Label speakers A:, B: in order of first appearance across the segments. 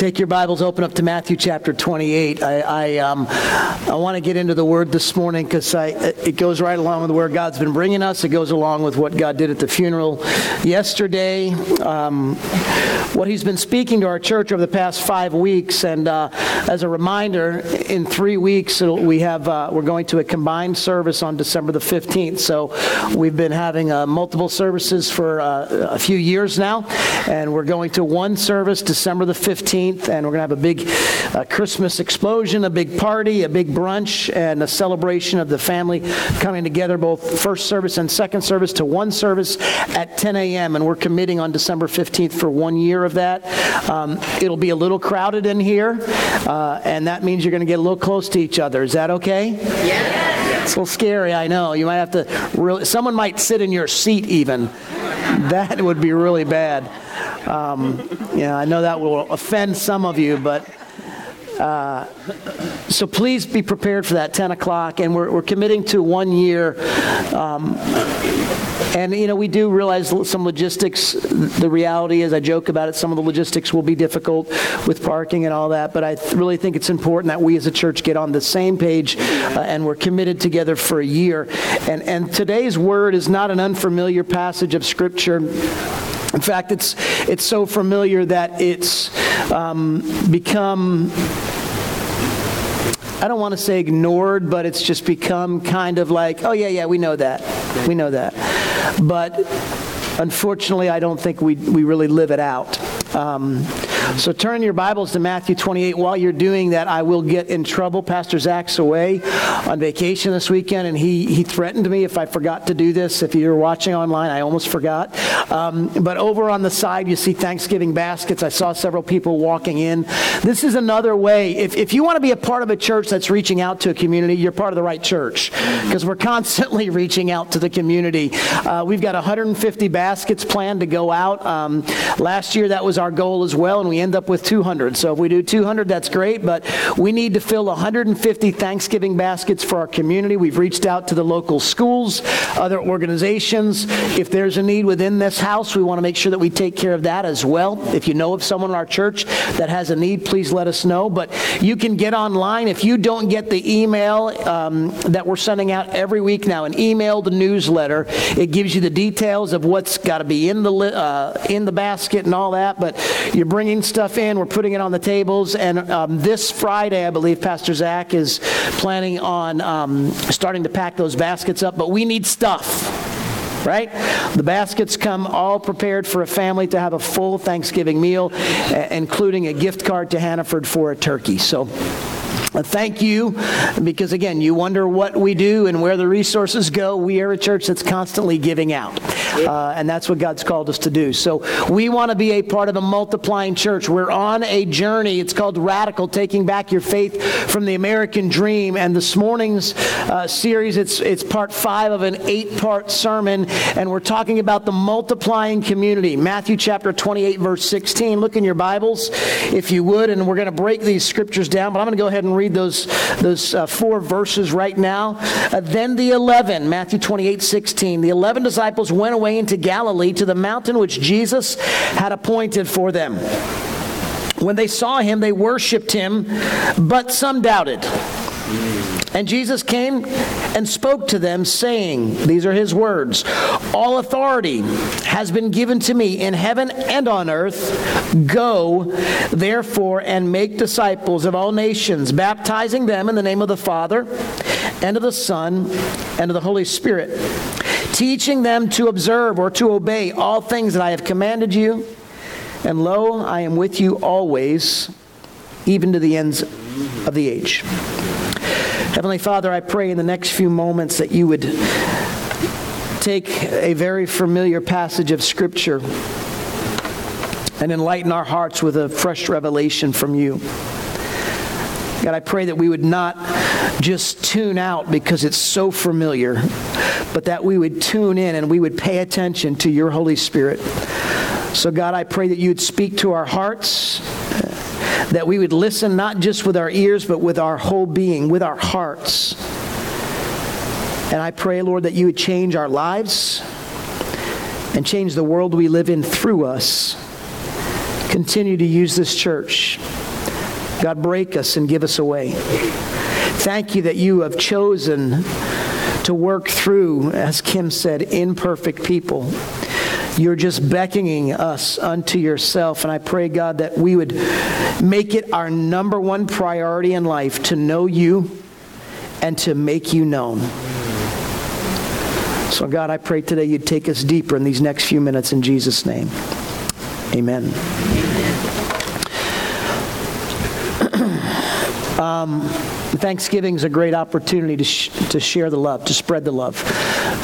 A: Take your Bibles, open up to Matthew chapter 28. I, I, um, I want to get into the Word this morning because it goes right along with where God's been bringing us. It goes along with what God did at the funeral yesterday, um, what He's been speaking to our church over the past five weeks. And uh, as a reminder, in three weeks we have uh, we're going to a combined service on December the 15th. So we've been having uh, multiple services for uh, a few years now, and we're going to one service December the 15th. 15th, and we're going to have a big uh, Christmas explosion, a big party, a big brunch, and a celebration of the family coming together, both first service and second service, to one service at 10 a.m. And we're committing on December 15th for one year of that. Um, it'll be a little crowded in here, uh, and that means you're going to get a little close to each other. Is that okay?
B: Yeah.
A: It's a little scary, I know. You might have to really, someone might sit in your seat even. That would be really bad. Um, yeah, I know that will offend some of you, but uh, so please be prepared for that 10 o'clock, and we're, we're committing to one year. Um, and you know, we do realize some logistics. The reality is, I joke about it. Some of the logistics will be difficult with parking and all that. But I th- really think it's important that we as a church get on the same page, uh, and we're committed together for a year. And and today's word is not an unfamiliar passage of Scripture. In fact, it's, it's so familiar that it's um, become, I don't want to say ignored, but it's just become kind of like, oh, yeah, yeah, we know that. We know that. But unfortunately, I don't think we, we really live it out. Um, so turn your Bibles to Matthew 28. While you're doing that, I will get in trouble. Pastor Zach's away on vacation this weekend, and he, he threatened me if I forgot to do this. If you're watching online, I almost forgot. Um, but over on the side, you see Thanksgiving baskets. I saw several people walking in. This is another way. If, if you want to be a part of a church that's reaching out to a community, you're part of the right church because we're constantly reaching out to the community. Uh, we've got 150 baskets planned to go out. Um, last year, that was our goal as well, and we end up with 200. So if we do 200, that's great, but we need to fill 150 Thanksgiving baskets for our community. We've reached out to the local schools, other organizations. If there's a need within this house, we want to make sure that we take care of that as well. If you know of someone in our church that has a need, please let us know. But you can get online. If you don't get the email um, that we're sending out every week now, an emailed newsletter, it gives you the details of what's got to be in the, uh, in the basket and all that. But but you're bringing stuff in, we're putting it on the tables, and um, this Friday, I believe Pastor Zach is planning on um, starting to pack those baskets up, but we need stuff right? The baskets come all prepared for a family to have a full Thanksgiving meal, including a gift card to Hannaford for a turkey. So Thank you, because again, you wonder what we do and where the resources go. We are a church that's constantly giving out, uh, and that's what God's called us to do. So we want to be a part of a multiplying church. We're on a journey. It's called Radical, taking back your faith from the American dream. And this morning's uh, series, it's it's part five of an eight-part sermon, and we're talking about the multiplying community. Matthew chapter 28, verse 16. Look in your Bibles, if you would, and we're going to break these scriptures down. But I'm going to go ahead and read those, those uh, four verses right now. Uh, then the 11, Matthew 28 16, the 11 disciples went away into Galilee to the mountain which Jesus had appointed for them. When they saw him, they worshiped him, but some doubted. And Jesus came and spoke to them, saying, These are his words All authority has been given to me in heaven and on earth. Go, therefore, and make disciples of all nations, baptizing them in the name of the Father, and of the Son, and of the Holy Spirit, teaching them to observe or to obey all things that I have commanded you. And lo, I am with you always, even to the ends of the age. Heavenly Father, I pray in the next few moments that you would take a very familiar passage of Scripture and enlighten our hearts with a fresh revelation from you. God, I pray that we would not just tune out because it's so familiar, but that we would tune in and we would pay attention to your Holy Spirit. So, God, I pray that you'd speak to our hearts that we would listen not just with our ears, but with our whole being, with our hearts. And I pray, Lord, that you would change our lives and change the world we live in through us. continue to use this church. God, break us and give us away. Thank you that you have chosen to work through, as Kim said, imperfect people. You're just beckoning us unto yourself. And I pray, God, that we would make it our number one priority in life to know you and to make you known. So, God, I pray today you'd take us deeper in these next few minutes in Jesus' name. Amen. Um, Thanksgiving is a great opportunity to, sh- to share the love, to spread the love.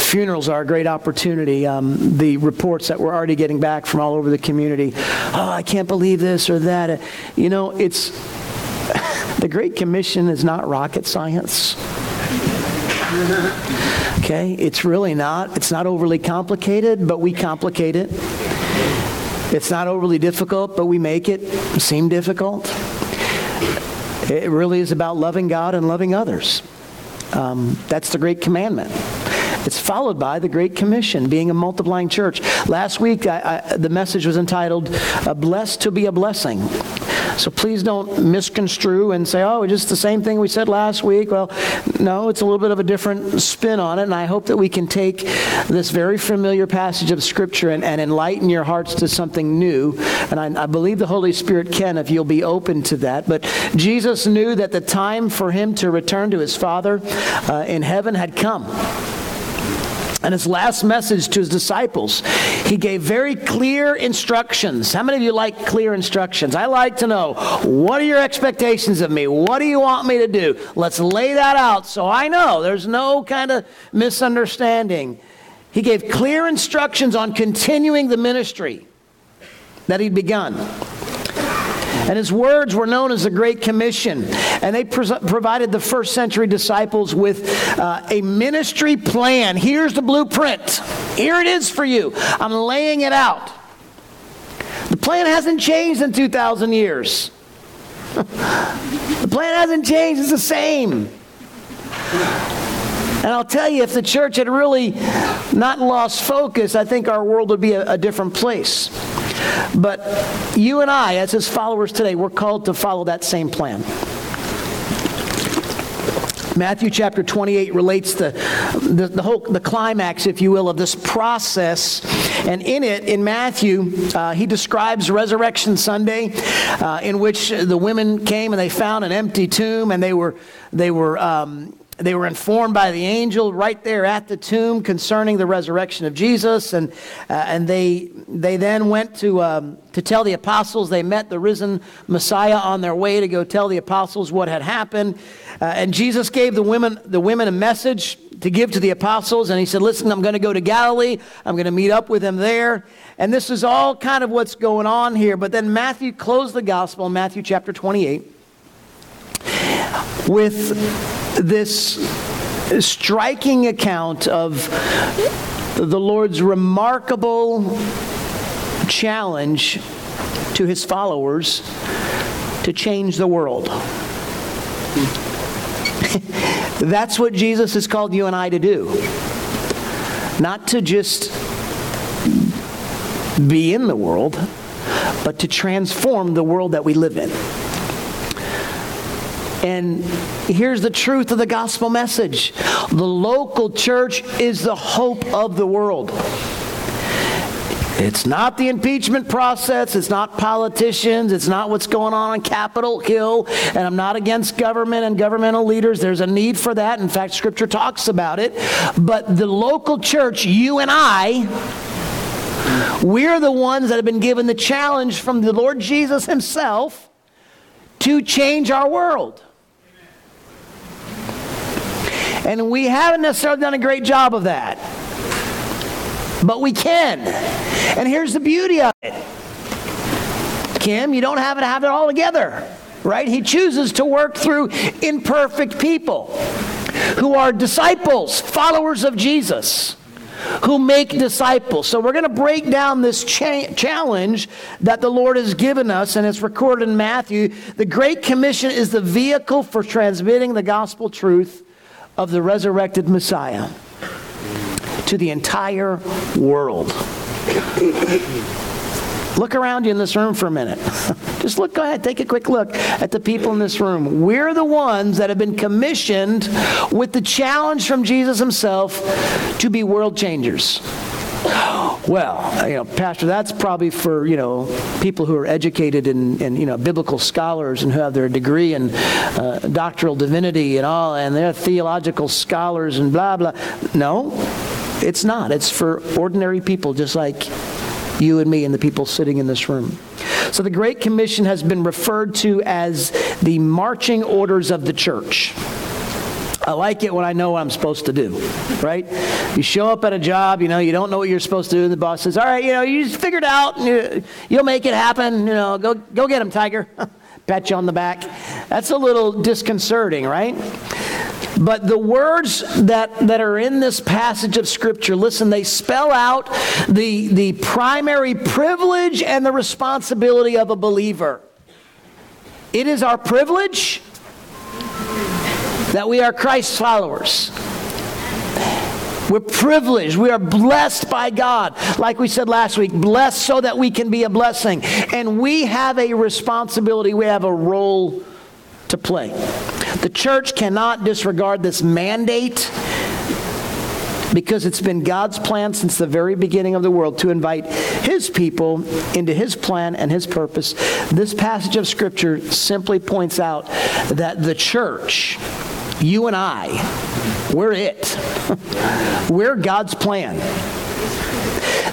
A: Funerals are a great opportunity. Um, the reports that we're already getting back from all over the community oh, I can't believe this or that. You know, it's the Great Commission is not rocket science. Okay? It's really not. It's not overly complicated, but we complicate it. It's not overly difficult, but we make it seem difficult. It really is about loving God and loving others. Um, that's the great commandment. It's followed by the Great Commission, being a multiplying church. Last week, I, I, the message was entitled, Blessed to be a Blessing. So please don't misconstrue and say, oh, it's just the same thing we said last week. Well, no, it's a little bit of a different spin on it. And I hope that we can take this very familiar passage of Scripture and, and enlighten your hearts to something new. And I, I believe the Holy Spirit can if you'll be open to that. But Jesus knew that the time for him to return to his Father uh, in heaven had come. And his last message to his disciples, he gave very clear instructions. How many of you like clear instructions? I like to know what are your expectations of me? What do you want me to do? Let's lay that out so I know there's no kind of misunderstanding. He gave clear instructions on continuing the ministry that he'd begun. And his words were known as the Great Commission. And they provided the first century disciples with uh, a ministry plan. Here's the blueprint. Here it is for you. I'm laying it out. The plan hasn't changed in 2,000 years. the plan hasn't changed, it's the same. And I'll tell you, if the church had really not lost focus, I think our world would be a, a different place. But you and I, as his followers today, we're called to follow that same plan. Matthew chapter 28 relates the, the, the, whole the climax, if you will, of this process. And in it, in Matthew, uh, he describes Resurrection Sunday, uh, in which the women came and they found an empty tomb, and they were they were um, they were informed by the angel right there at the tomb concerning the resurrection of Jesus, and, uh, and they, they then went to, um, to tell the apostles. They met the risen Messiah on their way to go tell the apostles what had happened. Uh, and Jesus gave the women, the women a message to give to the apostles, and he said, Listen, I'm going to go to Galilee. I'm going to meet up with them there. And this is all kind of what's going on here. But then Matthew closed the gospel in Matthew chapter 28 with this striking account of the Lord's remarkable challenge to his followers to change the world. That's what Jesus has called you and I to do. Not to just be in the world, but to transform the world that we live in. And here's the truth of the gospel message the local church is the hope of the world. It's not the impeachment process. It's not politicians. It's not what's going on on Capitol Hill. And I'm not against government and governmental leaders. There's a need for that. In fact, Scripture talks about it. But the local church, you and I, we're the ones that have been given the challenge from the Lord Jesus Himself to change our world. And we haven't necessarily done a great job of that. But we can. And here's the beauty of it. Kim, you don't have to have it all together, right? He chooses to work through imperfect people who are disciples, followers of Jesus who make disciples. So we're going to break down this cha- challenge that the Lord has given us, and it's recorded in Matthew. The Great Commission is the vehicle for transmitting the gospel truth of the resurrected Messiah to the entire world. Look around you in this room for a minute. Just look, go ahead, take a quick look at the people in this room. We're the ones that have been commissioned with the challenge from Jesus himself to be world changers. Well, you know, Pastor, that's probably for, you know, people who are educated and, and you know, biblical scholars and who have their degree in uh, doctoral divinity and all, and they're theological scholars and blah, blah. No, it's not. It's for ordinary people just like you and me and the people sitting in this room. So the Great Commission has been referred to as the marching orders of the church. I like it when I know what I'm supposed to do, right? You show up at a job, you know, you don't know what you're supposed to do, and the boss says, all right, you know, you just figured it out, and you, will make it happen, you know, go, go get him, tiger. Pat you on the back. That's a little disconcerting, right? But the words that, that are in this passage of Scripture, listen, they spell out the, the primary privilege and the responsibility of a believer. It is our privilege that we are Christ's followers. We're privileged. We are blessed by God. Like we said last week, blessed so that we can be a blessing. And we have a responsibility, we have a role to play. The church cannot disregard this mandate because it's been God's plan since the very beginning of the world to invite His people into His plan and His purpose. This passage of Scripture simply points out that the church, you and I, we're it. we're God's plan.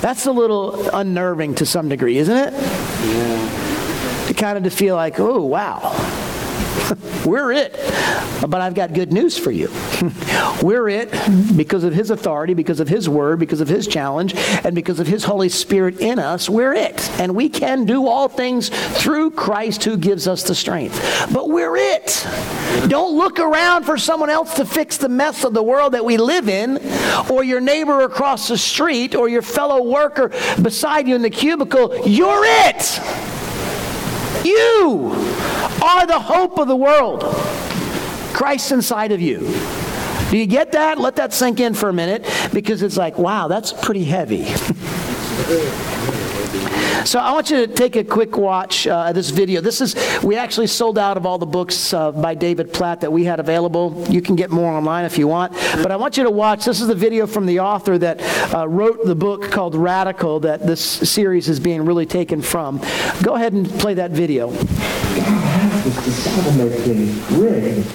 A: That's a little unnerving to some degree, isn't it? Yeah. To kind of to feel like, oh, wow We're it. But I've got good news for you. We're it because of His authority, because of His word, because of His challenge, and because of His Holy Spirit in us. We're it. And we can do all things through Christ who gives us the strength. But we're it. Don't look around for someone else to fix the mess of the world that we live in, or your neighbor across the street, or your fellow worker beside you in the cubicle. You're it. You are the hope of the world. Christ inside of you. Do you get that? Let that sink in for a minute because it's like, wow, that's pretty heavy. So I want you to take a quick watch uh, this video. This is we actually sold out of all the books uh, by David Platt that we had available. You can get more online if you want, but I want you to watch. This is the video from the author that uh, wrote the book called Radical that this series is being really taken from. Go ahead and play that video. God has this disciple-making rig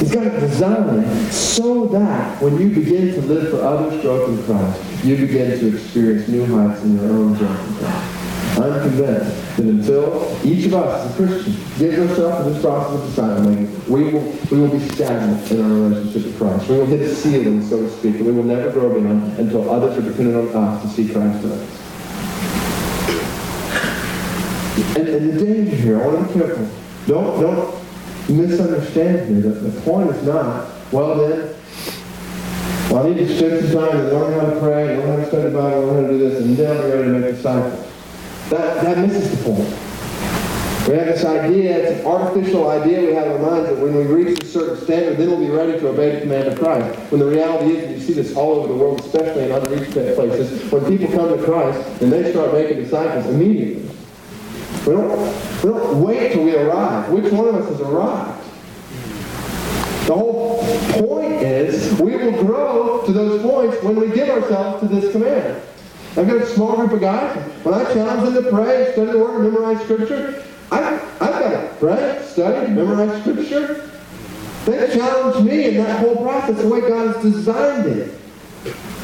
A: He's got it designed so that when you begin to live for others' growth in Christ, you begin to experience new heights in your own growth in Christ. I'm convinced that until each of us as Christian gives ourselves to this process of disciple we will, we will be stagnant in our relationship with Christ. We will hit a ceiling, so to speak, and we will never grow beyond until others are dependent on us to see Christ in us. And, and the danger here, I want to be careful. Don't, don't misunderstand here. The, the point is not, well then, well, I need to spend some time to learn how to pray, learn how to study the Bible, learn how to do this, and then I'll be ready to make disciples. That, that misses the point. We have this idea, it's an artificial idea we have in our minds that when we reach a certain standard, then we'll be ready to obey the command of Christ. When the reality is, and you see this all over the world, especially in unreached places, when people come to Christ and they start making disciples immediately, we don't, we don't wait till we arrive. Which one of us has arrived? The whole point is we will grow to those points when we give ourselves to this command. I've got a small group of guys. When I challenge them to pray, study the Word, memorize Scripture, I, I've got to pray, study, memorize Scripture. They challenge me in that whole process, the way God has designed it.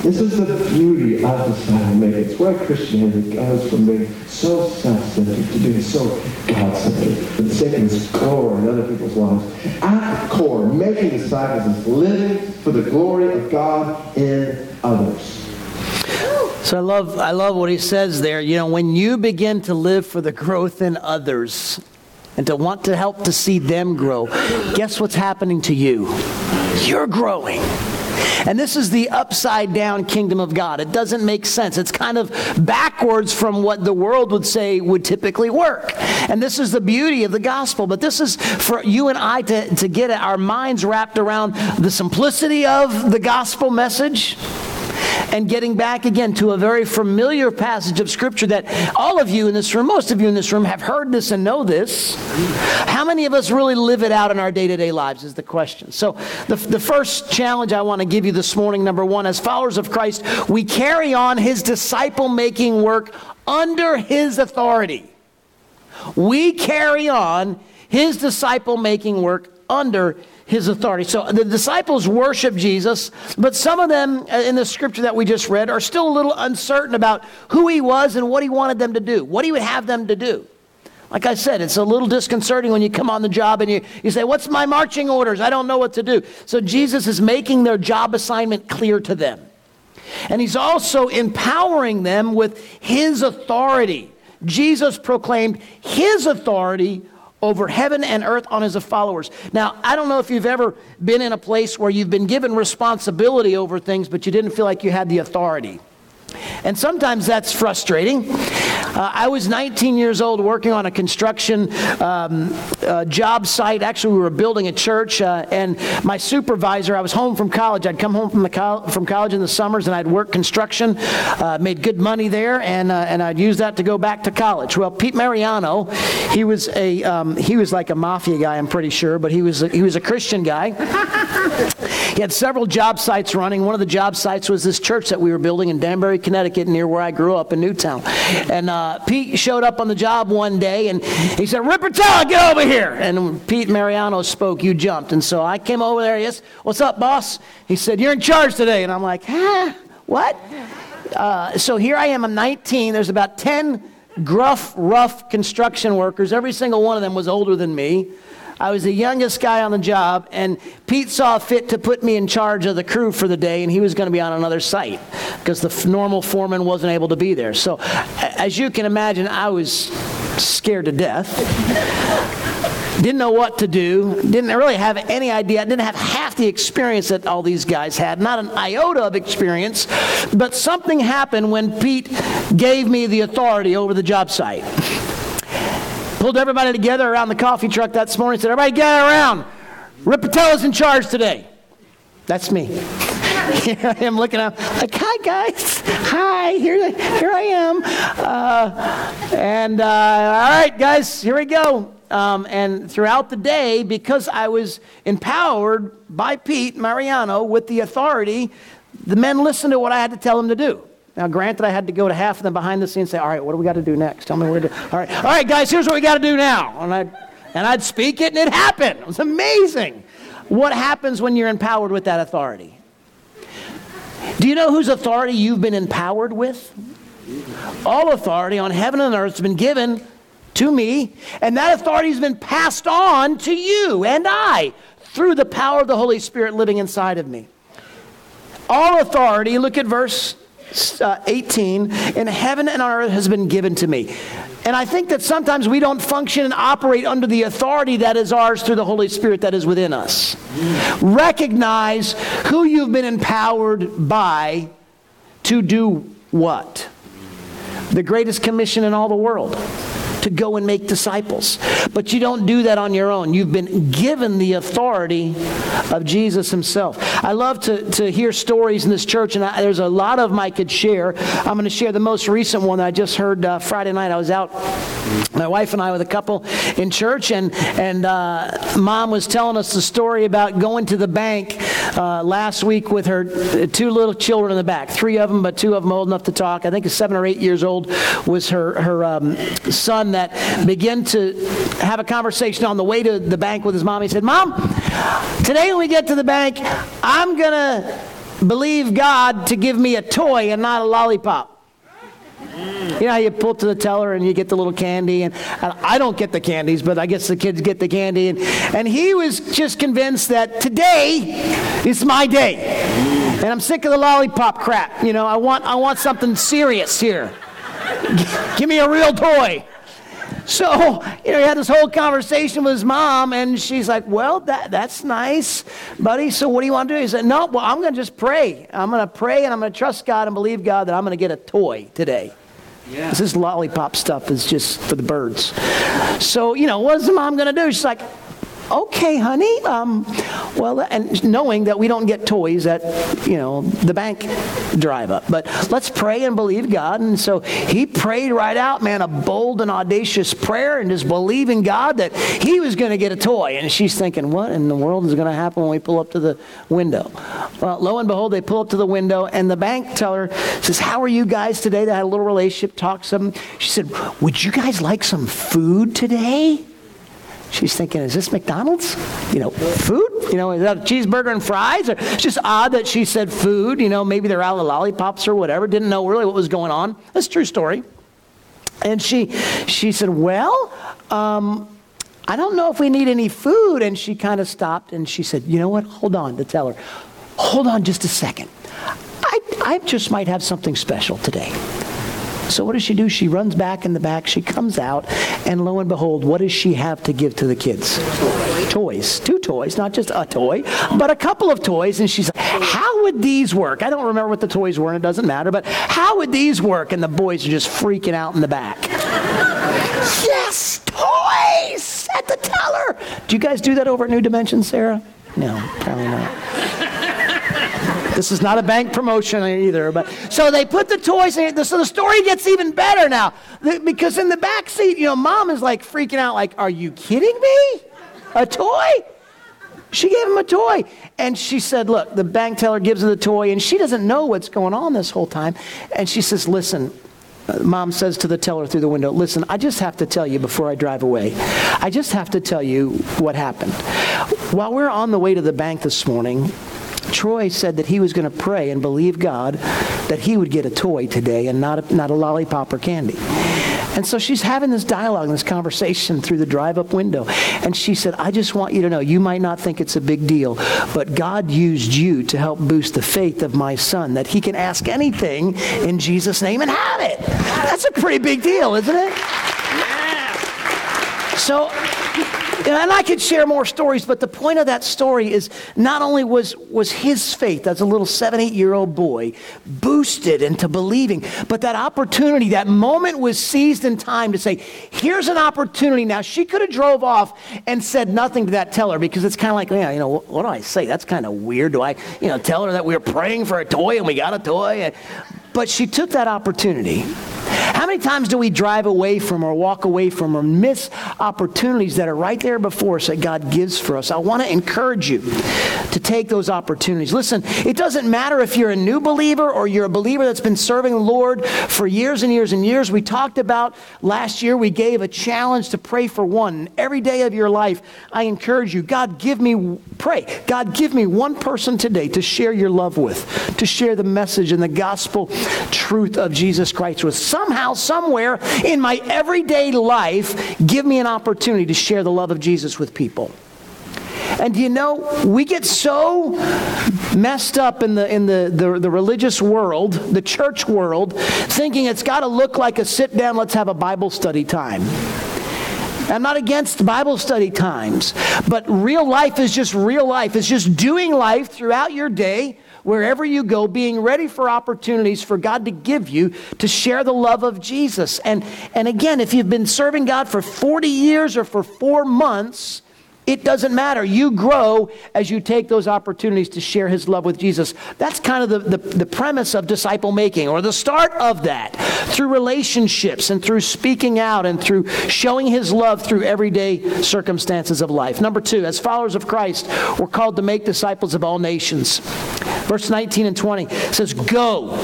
A: This is the beauty of disciple making. It's where Christianity goes from being so self-centered to being so God-centered for the glory in other people's lives. At the core, making disciples is living for the glory of God in others. So I love, I love what he says there. You know, when you begin to live for the growth in others and to want to help to see them grow, guess what's happening to you? You're growing. And this is the upside down kingdom of God. It doesn't make sense. It's kind of backwards from what the world would say would typically work. And this is the beauty of the gospel. But this is for you and I to, to get our minds wrapped around the simplicity of the gospel message and getting back again to a very familiar passage of Scripture that all of you in this room, most of you in this room, have heard this and know this. How many of us really live it out in our day to day lives is the question. So, the, the first challenge I want to give you this morning, number one, as followers of Christ, we carry on his disciple making work under his authority. We carry on his disciple making work under his authority. So the disciples worship Jesus, but some of them uh, in the scripture that we just read are still a little uncertain about who he was and what he wanted them to do, what he would have them to do. Like I said, it's a little disconcerting when you come on the job and you, you say, What's my marching orders? I don't know what to do. So Jesus is making their job assignment clear to them. And he's also empowering them with his authority. Jesus proclaimed his authority over heaven and earth on his followers. Now, I don't know if you've ever been in a place where you've been given responsibility over things, but you didn't feel like you had the authority. And sometimes that's frustrating. Uh, I was 19 years old working on a construction um, uh, job site. Actually, we were building a church, uh, and my supervisor, I was home from college. I'd come home from, the from college in the summers, and I'd work construction, uh, made good money there, and, uh, and I'd use that to go back to college. Well, Pete Mariano, he was, a, um, he was like a mafia guy, I'm pretty sure, but he was a, he was a Christian guy. he had several job sites running. One of the job sites was this church that we were building in Danbury, Connecticut, near where I grew up in Newtown. And uh, Pete showed up on the job one day and he said, Rippertella, get over here. And Pete Mariano spoke, you jumped. And so I came over there. Yes, what's up, boss? He said, You're in charge today. And I'm like, Huh? What? Uh, so here I am, I'm 19. There's about 10 gruff, rough construction workers. Every single one of them was older than me. I was the youngest guy on the job, and Pete saw fit to put me in charge of the crew for the day, and he was going to be on another site because the normal foreman wasn't able to be there. So, as you can imagine, I was scared to death. Didn't know what to do. Didn't really have any idea. I Didn't have half the experience that all these guys had. Not an iota of experience. But something happened when Pete gave me the authority over the job site pulled everybody together around the coffee truck that morning and said, Everybody gather around. Ripatella's in charge today. That's me. Here I am looking up, like, hi guys, hi, here, here I am. Uh, and uh, all right, guys, here we go. Um, and throughout the day, because I was empowered by Pete Mariano with the authority, the men listened to what I had to tell them to do. Now, granted, I had to go to half of them behind the scenes and say, All right, what do we got to do next? Tell me where to. All right, all right, guys, here's what we got to do now. And I'd, and I'd speak it, and it happened. It was amazing. What happens when you're empowered with that authority? Do you know whose authority you've been empowered with? All authority on heaven and earth has been given to me, and that authority has been passed on to you and I through the power of the Holy Spirit living inside of me. All authority, look at verse uh, 18, in heaven and earth has been given to me. And I think that sometimes we don't function and operate under the authority that is ours through the Holy Spirit that is within us. Recognize who you've been empowered by to do what? The greatest commission in all the world to go and make disciples. But you don't do that on your own. You've been given the authority of Jesus himself. I love to, to hear stories in this church, and I, there's a lot of them I could share. I'm going to share the most recent one I just heard uh, Friday night. I was out, my wife and I, with a couple in church, and, and uh, mom was telling us the story about going to the bank uh, last week with her two little children in the back, three of them, but two of them old enough to talk. I think seven or eight years old was her, her um, son that began to have a conversation on the way to the bank with his mom. He said, Mom, today when we get to the bank, I'm going to believe God to give me a toy and not a lollipop. You know you pull to the teller and you get the little candy, and, and, I don't get the candies, but I guess the kids get the candy. And, and he was just convinced that today is my day. And I'm sick of the lollipop crap. You know, I want, I want something serious here. Give me a real toy. So, you know, he had this whole conversation with his mom, and she's like, Well, that, that's nice, buddy. So, what do you want to do? He said, No, well, I'm going to just pray. I'm going to pray and I'm going to trust God and believe God that I'm going to get a toy today. Yeah. This lollipop stuff is just for the birds. So, you know, what's the mom going to do? She's like, okay, honey. Um, well, and knowing that we don't get toys at, you know, the bank drive up. But let's pray and believe God. And so he prayed right out, man, a bold and audacious prayer and just believing God that he was going to get a toy. And she's thinking, what in the world is going to happen when we pull up to the window? Well, lo and behold, they pull up to the window, and the bank teller says, How are you guys today? They had a little relationship, talk some. She said, Would you guys like some food today? She's thinking, is this McDonald's? You know, food? You know, is that a cheeseburger and fries? Or it's just odd that she said food. You know, maybe they're out of lollipops or whatever. Didn't know really what was going on. That's a true story. And she, she said, well, um, I don't know if we need any food. And she kind of stopped and she said, you know what? Hold on to tell her. Hold on just a second. I, I just might have something special today. So what does she do? She runs back in the back. She comes out, and lo and behold, what does she have to give to the kids? Toys. Two toys, not just a toy, but a couple of toys. And she's like, how would these work? I don't remember what the toys were, and it doesn't matter, but how would these work? And the boys are just freaking out in the back. yes, toys at the teller. Do you guys do that over at New Dimension, Sarah? No, probably not. This is not a bank promotion either. But so they put the toys in. So the story gets even better now because in the back seat, you know, mom is like freaking out, like, "Are you kidding me? A toy?" She gave him a toy. And she said, Look, the bank teller gives her the toy, and she doesn't know what's going on this whole time. And she says, Listen, uh, mom says to the teller through the window, Listen, I just have to tell you before I drive away, I just have to tell you what happened. While we're on the way to the bank this morning, Troy said that he was going to pray and believe God that he would get a toy today and not a, not a lollipop or candy. And so she's having this dialogue, this conversation through the drive up window. And she said, I just want you to know, you might not think it's a big deal, but God used you to help boost the faith of my son, that he can ask anything in Jesus' name and have it. That's a pretty big deal, isn't it? Yeah. So and I could share more stories, but the point of that story is not only was, was his faith as a little seven, eight year old boy boosted into believing, but that opportunity, that moment was seized in time to say, here's an opportunity. Now, she could have drove off and said nothing to that teller because it's kind of like, yeah, you know, what, what do I say? That's kind of weird. Do I, you know, tell her that we were praying for a toy and we got a toy? But she took that opportunity. How many times do we drive away from or walk away from or miss opportunities that are right there before us that God gives for us? I want to encourage you to take those opportunities. Listen, it doesn't matter if you're a new believer or you're a believer that's been serving the Lord for years and years and years. We talked about last year, we gave a challenge to pray for one. Every day of your life, I encourage you, God, give me, pray, God, give me one person today to share your love with, to share the message and the gospel truth of Jesus Christ with. Somehow, somewhere in my everyday life, give me an opportunity to share the love of Jesus with people. And you know, we get so messed up in the in the, the, the religious world, the church world, thinking it's got to look like a sit down, let's have a Bible study time. I'm not against Bible study times, but real life is just real life. It's just doing life throughout your day wherever you go, being ready for opportunities for God to give you to share the love of Jesus. And, and again, if you've been serving God for 40 years or for four months, it doesn't matter. You grow as you take those opportunities to share his love with Jesus. That's kind of the, the, the, premise of disciple making, or the start of that, through relationships and through speaking out and through showing his love through everyday circumstances of life. Number two, as followers of Christ, we're called to make disciples of all nations. Verse 19 and 20 says, Go.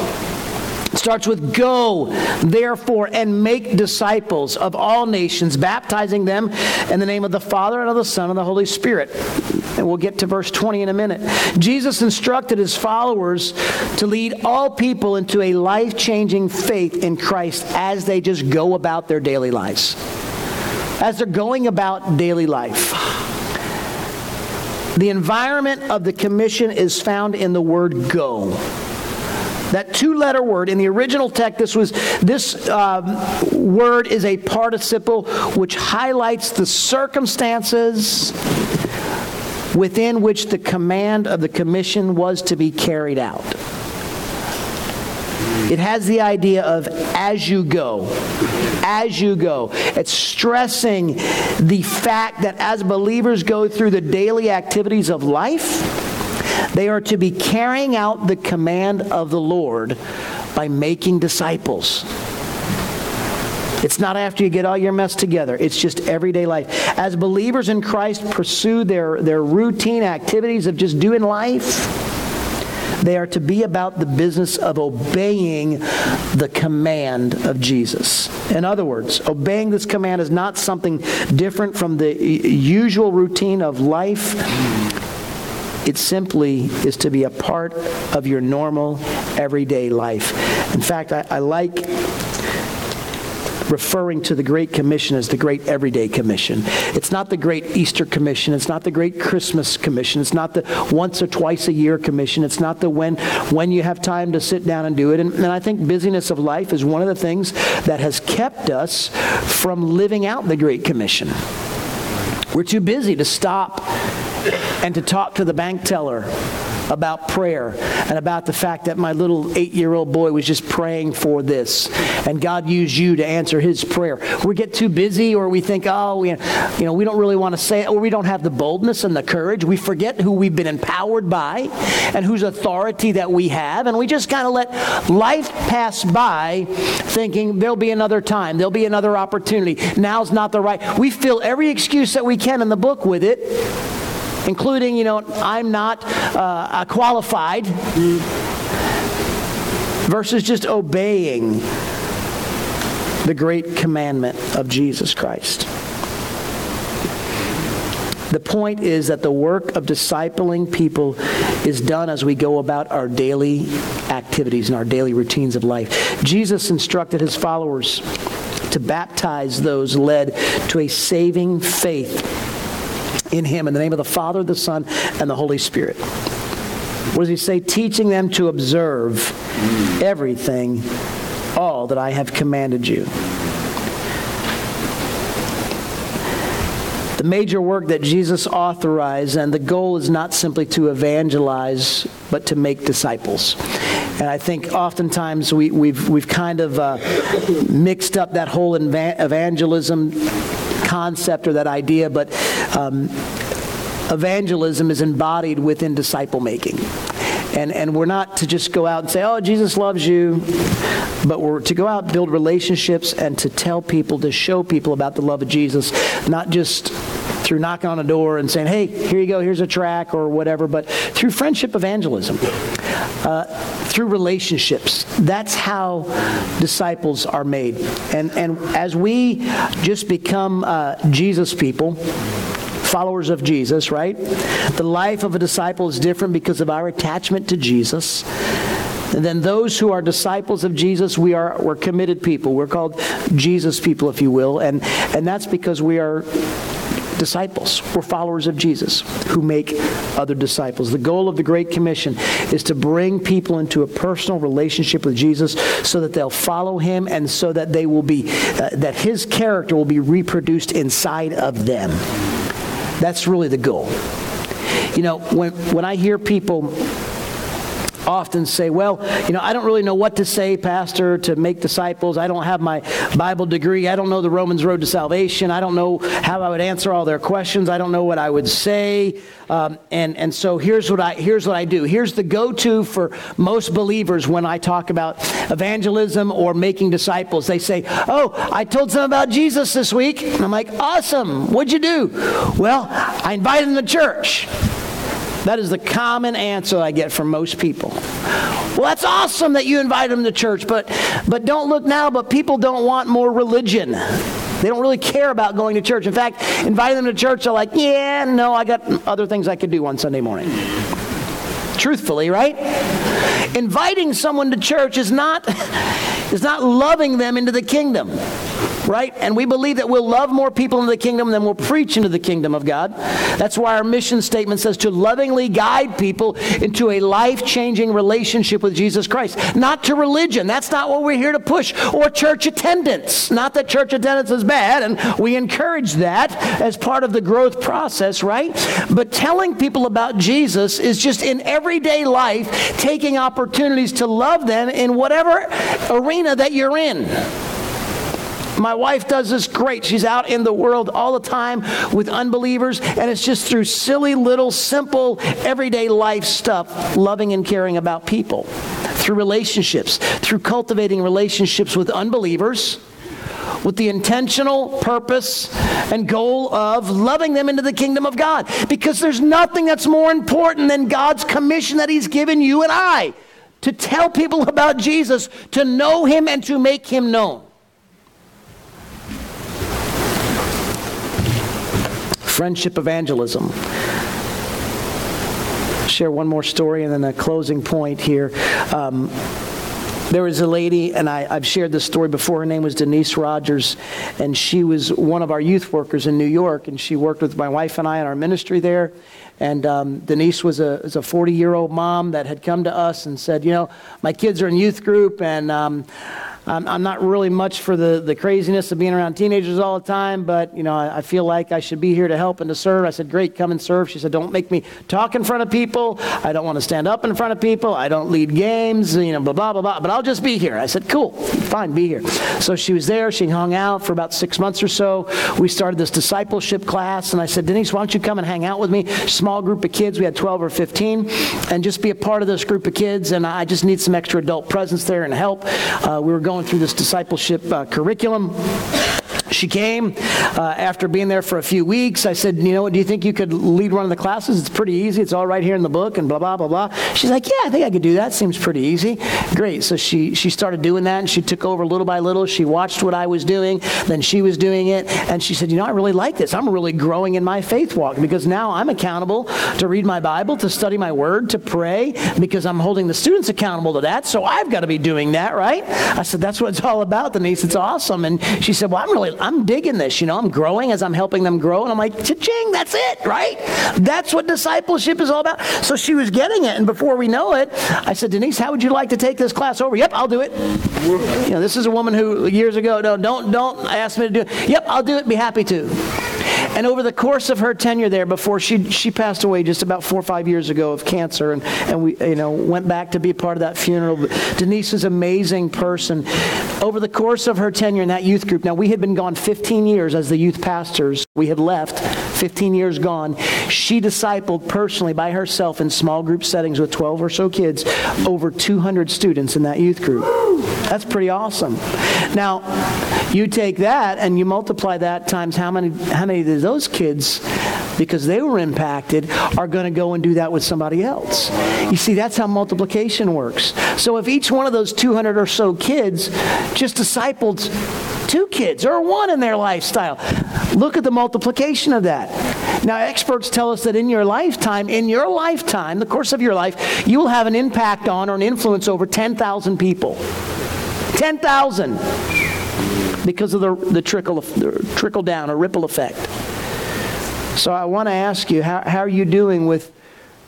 A: Starts with go therefore and make disciples of all nations baptizing them in the name of the father and of the son and the holy spirit. And we'll get to verse 20 in a minute. Jesus instructed his followers to lead all people into a life-changing faith in christ as they just go about their daily lives. As they're going about daily life the environment of the commission is found in the word go that two-letter word in the original text, this was this um, word is a participle which highlights the circumstances within which the command of the commission was to be carried out. It has the idea of as you go. As you go. It's stressing the fact that as believers go through the daily activities of life, they are to be carrying out the command of the Lord by making disciples. It's not after you get all your mess together. It's just everyday life. As believers in Christ pursue their, their routine activities of just doing life, they are to be about the business of obeying the command of Jesus. In other words, obeying this command is not something different from the usual routine of life. It simply is to be a part of your normal, everyday life. In fact, I, I like referring to the Great Commission as the Great Everyday Commission. It's not the Great Easter Commission. It's not the Great Christmas Commission. It's not the once or twice a year commission. It's not the when, when you have time to sit down and do it. And, and I think busyness of life is one of the things that has kept us from living out the Great Commission. We're too busy to stop and to talk to the bank teller about prayer and about the fact that my little eight year old boy was just praying for this and God used you to answer his prayer. We get too busy or we think, oh, we, you know, we don't really want to say it or we don't have the boldness and the courage. We forget who we've been empowered by and whose authority that we have. And we just kind of let life pass by thinking there'll be another time, there'll be another opportunity. Now's not the right. We fill every excuse that we can in the book with it including, you know, I'm not uh, qualified, versus just obeying the great commandment of Jesus Christ. The point is that the work of discipling people is done as we go about our daily activities and our daily routines of life. Jesus instructed his followers to baptize those led to a saving faith in him in the name of the Father, the Son, and the Holy Spirit. What does he say? Teaching them to observe everything, all that I have commanded you. The major work that Jesus authorized, and the goal is not simply to evangelize, but to make disciples. And I think oftentimes we, have we've, we've kind of uh, mixed up that whole evangelism concept or that idea, but um, evangelism is embodied within disciple making. And, and we're not to just go out and say, oh, Jesus loves you, but we're to go out, build relationships, and to tell people, to show people about the love of Jesus, not just through knocking on a door and saying, hey, here you go, here's a track or whatever, but through friendship evangelism, uh, through relationships. That's how disciples are made. And, and as we just become uh, Jesus people, followers of Jesus, right? The life of a disciple is different because of our attachment to Jesus. And then those who are disciples of Jesus, we are we're committed people. We're called Jesus people, if you will, and and that's because we are disciples. We're followers of Jesus who make other disciples. The goal of the Great Commission is to bring people into a personal relationship with Jesus so that they'll follow him and so that they will be, uh, that his character will be reproduced inside of them. That's really the goal. You know, when, when I hear people often say, well, you know, I don't really know what to say, Pastor, to make disciples. I don't have my Bible degree. I don't know the Romans road to salvation. I don't know how I would answer all their questions. I don't know what I would say. Um, and, and so here's what, I, here's what I do. Here's the go to for most believers when I talk about evangelism or making disciples. They say, Oh, I told some about Jesus this week. And I'm like, Awesome. What'd you do? Well, I invited them to church. That is the common answer I get from most people. Well, that's awesome that you invite them to church, but, but don't look now, but people don't want more religion. They don't really care about going to church. In fact, inviting them to church, they're like, yeah, no, I got other things I could do on Sunday morning. Truthfully, right? Inviting someone to church is not, is not loving them into the kingdom. Right? And we believe that we'll love more people in the kingdom than we'll preach into the kingdom of God. That's why our mission statement says to lovingly guide people into a life changing relationship with Jesus Christ, not to religion. That's not what we're here to push, or church attendance. Not that church attendance is bad, and we encourage that as part of the growth process, right? But telling people about Jesus is just in everyday life, taking opportunities to love them in whatever arena that you're in. My wife does this great. She's out in the world all the time with unbelievers, and it's just through silly, little, simple, everyday life stuff, loving and caring about people, through relationships, through cultivating relationships with unbelievers with the intentional purpose and goal of loving them into the kingdom of God. Because there's nothing that's more important than God's commission that He's given you and I to tell people about Jesus, to know Him, and to make Him known. Friendship evangelism. Share one more story and then a closing point here. Um, there was a lady, and I, have shared this story before. Her name was Denise Rogers, and she was one of our youth workers in New York, and she worked with my wife and I in our ministry there. And um, Denise was a, was a 40 year old mom that had come to us and said, You know, my kids are in youth group, and um, I'm, I'm not really much for the, the craziness of being around teenagers all the time, but, you know, I, I feel like I should be here to help and to serve. I said, great, come and serve. She said, don't make me talk in front of people. I don't want to stand up in front of people. I don't lead games, you know, blah, blah, blah, blah, but I'll just be here. I said, cool, fine, be here. So she was there. She hung out for about six months or so. We started this discipleship class, and I said, Denise, why don't you come and hang out with me? Small group of kids. We had 12 or 15, and just be a part of this group of kids, and I just need some extra adult presence there and help. Uh, we were going through this discipleship uh, curriculum. She came uh, after being there for a few weeks. I said, You know, what? do you think you could lead one of the classes? It's pretty easy. It's all right here in the book, and blah, blah, blah, blah. She's like, Yeah, I think I could do that. Seems pretty easy. Great. So she, she started doing that, and she took over little by little. She watched what I was doing, then she was doing it, and she said, You know, I really like this. I'm really growing in my faith walk because now I'm accountable to read my Bible, to study my word, to pray, because I'm holding the students accountable to that. So I've got to be doing that, right? I said, That's what it's all about, Denise. It's awesome. And she said, Well, I'm really, I'm digging this. You know, I'm growing as I'm helping them grow. And I'm like, cha-ching, that's it, right? That's what discipleship is all about. So she was getting it. And before we know it, I said, Denise, how would you like to take this class over? Yep, I'll do it. You know, this is a woman who years ago, no, don't, don't ask me to do it. Yep, I'll do it. Be happy to. And over the course of her tenure there, before she, she passed away just about four or five years ago of cancer, and, and we you know, went back to be part of that funeral. Denise is an amazing person. Over the course of her tenure in that youth group, now we had been gone 15 years as the youth pastors. We had left, 15 years gone. She discipled personally by herself in small group settings with 12 or so kids, over 200 students in that youth group. That's pretty awesome. Now, you take that and you multiply that times how many, how many of those kids, because they were impacted, are going to go and do that with somebody else. You see, that's how multiplication works. So if each one of those 200 or so kids just discipled two kids or one in their lifestyle, look at the multiplication of that. Now, experts tell us that in your lifetime, in your lifetime, the course of your life, you will have an impact on or an influence over 10,000 people. 10,000 because of the, the, trickle, the trickle down or ripple effect. So I want to ask you, how, how are you doing with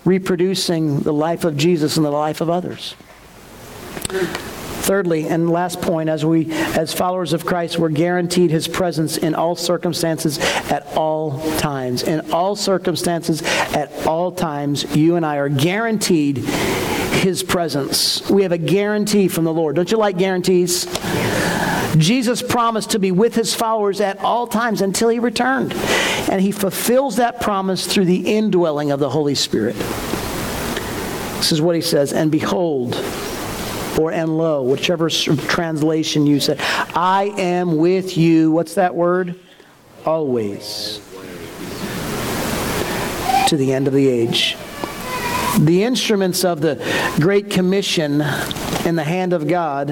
A: reproducing the life of Jesus in the life of others? Thirdly, and last point, as we, as followers of Christ, we're guaranteed His presence in all circumstances at all times. In all circumstances at all times, you and I are guaranteed His presence. We have a guarantee from the Lord. Don't you like guarantees? Jesus promised to be with his followers at all times until he returned. And he fulfills that promise through the indwelling of the Holy Spirit. This is what he says, and behold, or and lo, whichever translation you said, I am with you. What's that word? Always. To the end of the age. The instruments of the Great Commission in the hand of God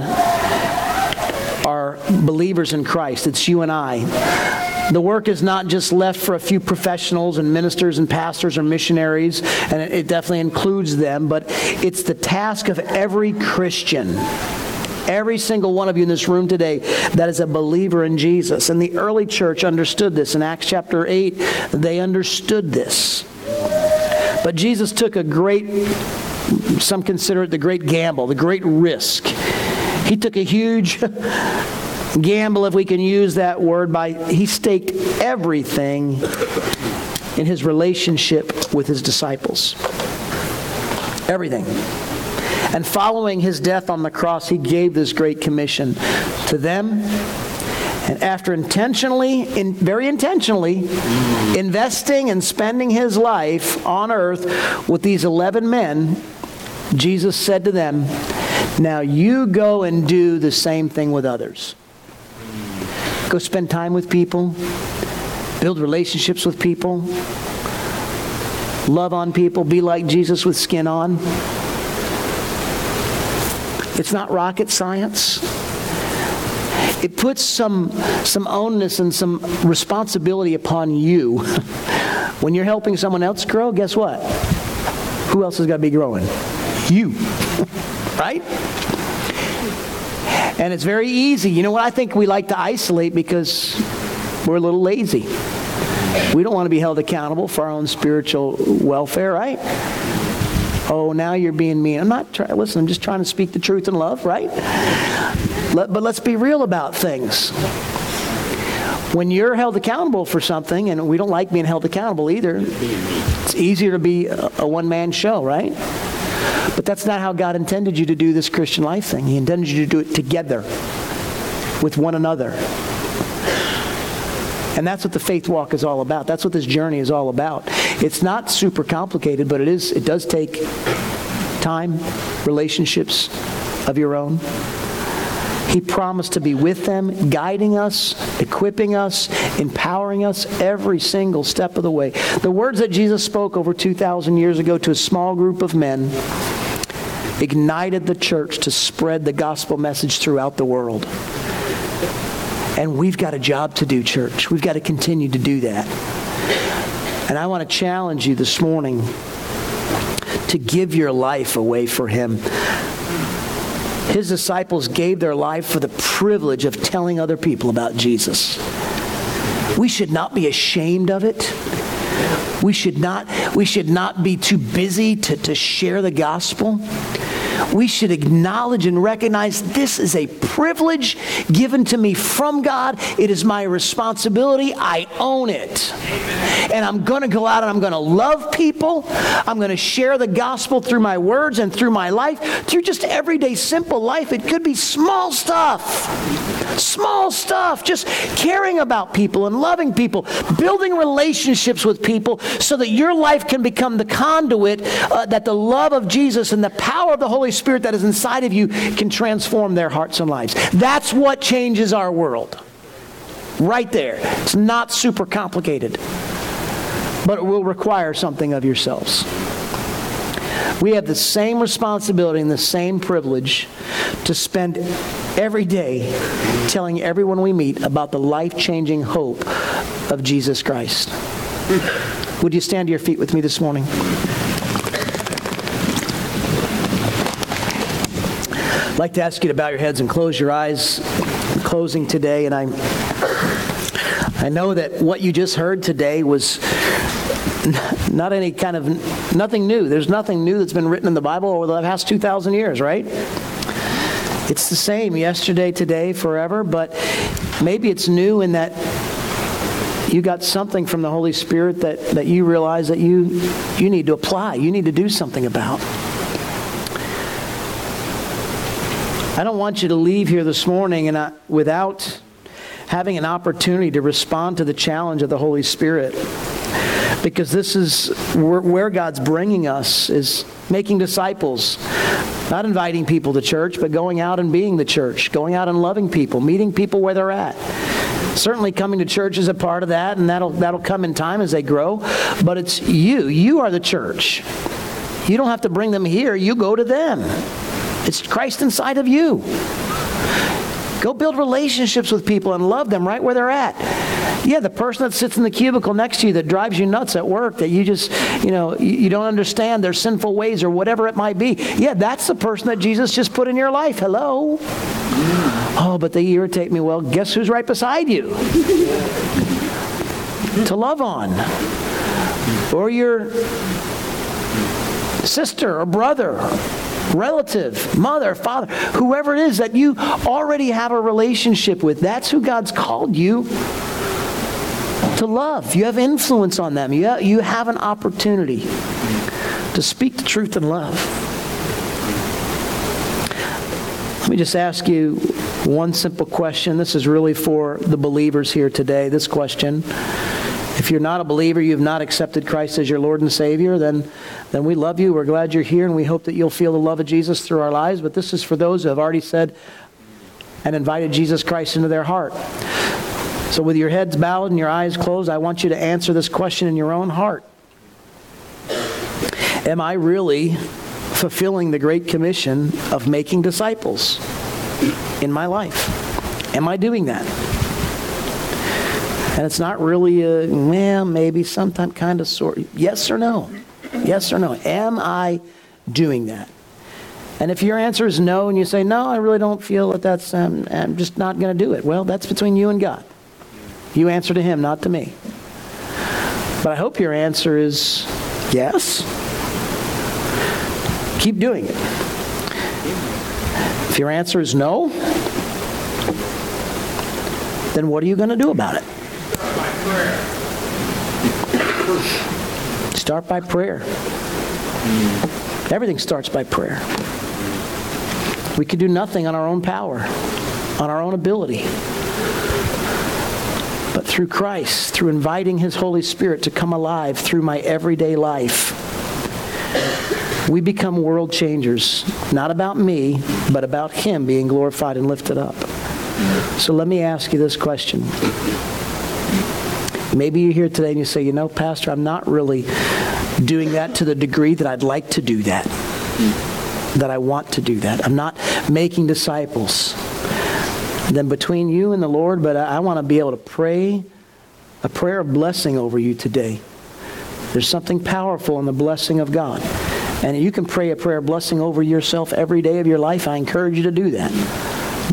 A: are believers in Christ. It's you and I. The work is not just left for a few professionals and ministers and pastors or missionaries, and it definitely includes them, but it's the task of every Christian Every single one of you in this room today that is a believer in Jesus. And the early church understood this. In Acts chapter 8, they understood this. But Jesus took a great, some consider it the great gamble, the great risk. He took a huge gamble, if we can use that word, by he staked everything in his relationship with his disciples. Everything. And following his death on the cross, he gave this great commission to them. And after intentionally, in, very intentionally, investing and spending his life on earth with these 11 men, Jesus said to them, Now you go and do the same thing with others. Go spend time with people, build relationships with people, love on people, be like Jesus with skin on. It's not rocket science. It puts some, some onus and some responsibility upon you. when you're helping someone else grow, guess what? Who else has got to be growing? You. right? And it's very easy. You know what? I think we like to isolate because we're a little lazy. We don't want to be held accountable for our own spiritual welfare, right? Oh, now you're being mean. I'm not trying, listen, I'm just trying to speak the truth in love, right? Let, but let's be real about things. When you're held accountable for something, and we don't like being held accountable either, it's easier to be a, a one man show, right? But that's not how God intended you to do this Christian life thing. He intended you to do it together with one another. And that's what the faith walk is all about. That's what this journey is all about. It's not super complicated, but it is it does take time, relationships of your own. He promised to be with them, guiding us, equipping us, empowering us every single step of the way. The words that Jesus spoke over 2,000 years ago to a small group of men ignited the church to spread the gospel message throughout the world. And we've got a job to do, church. We've got to continue to do that. And I want to challenge you this morning to give your life away for Him. His disciples gave their life for the privilege of telling other people about Jesus. We should not be ashamed of it. We should not, we should not be too busy to, to share the gospel we should acknowledge and recognize this is a privilege given to me from God. It is my responsibility. I own it. And I'm going to go out and I'm going to love people. I'm going to share the gospel through my words and through my life, through just everyday simple life. It could be small stuff. Small stuff. Just caring about people and loving people, building relationships with people so that your life can become the conduit uh, that the love of Jesus and the power of the Holy Spirit that is inside of you can transform their hearts and lives. That's what changes our world. Right there. It's not super complicated, but it will require something of yourselves. We have the same responsibility and the same privilege to spend every day telling everyone we meet about the life changing hope of Jesus Christ. Would you stand to your feet with me this morning? I'd like to ask you to bow your heads and close your eyes, closing today. And I, I know that what you just heard today was not any kind of nothing new. There's nothing new that's been written in the Bible over the past 2,000 years, right? It's the same yesterday, today, forever, but maybe it's new in that you got something from the Holy Spirit that, that you realize that you, you need to apply, you need to do something about. I don't want you to leave here this morning and I, without having an opportunity to respond to the challenge of the Holy Spirit. Because this is where, where God's bringing us is making disciples, not inviting people to church, but going out and being the church, going out and loving people, meeting people where they're at. Certainly coming to church is a part of that, and that'll, that'll come in time as they grow. But it's you. You are the church. You don't have to bring them here. You go to them. It's Christ inside of you. Go build relationships with people and love them right where they're at. Yeah, the person that sits in the cubicle next to you that drives you nuts at work, that you just, you know, you don't understand their sinful ways or whatever it might be. Yeah, that's the person that Jesus just put in your life. Hello. Oh, but they irritate me. Well, guess who's right beside you? to love on. Or your sister or brother, relative, mother, father, whoever it is that you already have a relationship with. That's who God's called you to love. You have influence on them. You have, you have an opportunity to speak the truth in love. Let me just ask you one simple question. This is really for the believers here today. This question. If you're not a believer, you've not accepted Christ as your Lord and Savior, then, then we love you. We're glad you're here, and we hope that you'll feel the love of Jesus through our lives. But this is for those who have already said and invited Jesus Christ into their heart. So, with your heads bowed and your eyes closed, I want you to answer this question in your own heart Am I really fulfilling the Great Commission of making disciples in my life? Am I doing that? And it's not really a, well, maybe sometime kind of sort. Yes or no? Yes or no? Am I doing that? And if your answer is no, and you say, no, I really don't feel that that's, um, I'm just not going to do it, well, that's between you and God. You answer to Him, not to me. But I hope your answer is yes. Keep doing it. If your answer is no, then what are you going to do about it? Start by prayer. Everything starts by prayer. We can do nothing on our own power, on our own ability. But through Christ, through inviting His Holy Spirit to come alive through my everyday life, we become world changers. Not about me, but about Him being glorified and lifted up. So let me ask you this question. Maybe you're here today and you say, you know, Pastor, I'm not really doing that to the degree that I'd like to do that, that I want to do that. I'm not making disciples. Then between you and the Lord, but I, I want to be able to pray a prayer of blessing over you today. There's something powerful in the blessing of God. And you can pray a prayer of blessing over yourself every day of your life. I encourage you to do that.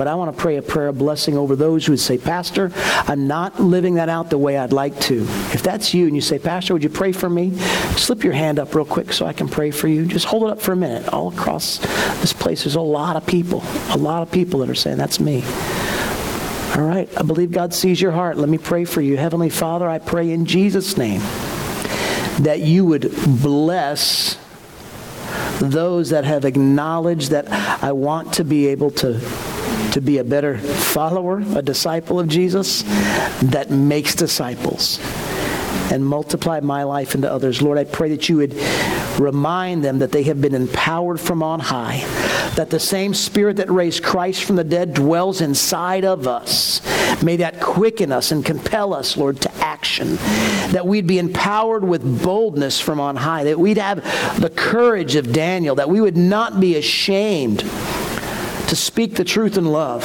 A: But I want to pray a prayer of blessing over those who would say, Pastor, I'm not living that out the way I'd like to. If that's you and you say, Pastor, would you pray for me? Slip your hand up real quick so I can pray for you. Just hold it up for a minute. All across this place, there's a lot of people, a lot of people that are saying, That's me. All right, I believe God sees your heart. Let me pray for you. Heavenly Father, I pray in Jesus' name that you would bless those that have acknowledged that I want to be able to to be a better follower, a disciple of Jesus that makes disciples and multiply my life into others. Lord, I pray that you would remind them that they have been empowered from on high, that the same Spirit that raised Christ from the dead dwells inside of us. May that quicken us and compel us, Lord, to action. That we'd be empowered with boldness from on high, that we'd have the courage of Daniel, that we would not be ashamed to speak the truth in love.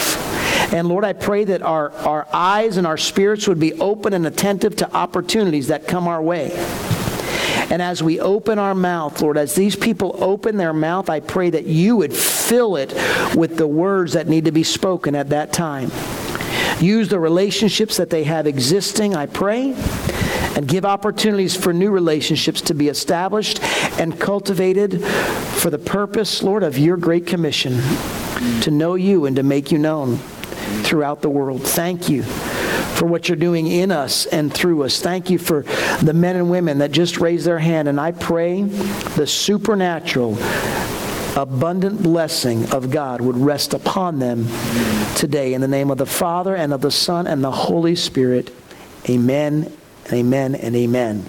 A: And Lord, I pray that our, our eyes and our spirits would be open and attentive to opportunities that come our way. And as we open our mouth, Lord, as these people open their mouth, I pray that you would fill it with the words that need to be spoken at that time. Use the relationships that they have existing, I pray, and give opportunities for new relationships to be established and cultivated for the purpose, Lord, of your great commission to know you and to make you known throughout the world. Thank you for what you're doing in us and through us. Thank you for the men and women that just raised their hand. And I pray the supernatural, abundant blessing of God would rest upon them today. In the name of the Father and of the Son and the Holy Spirit. Amen, amen, and amen.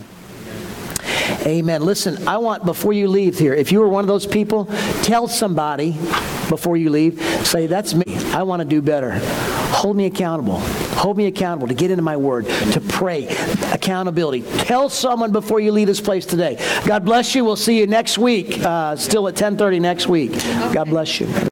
A: Amen. Listen, I want, before you leave here, if you were one of those people, tell somebody before you leave, say, That's me. I want to do better. Hold me accountable. Hold me accountable to get into my word, to pray. Accountability. Tell someone before you leave this place today. God bless you. We'll see you next week, uh, still at 1030 next week. God bless you.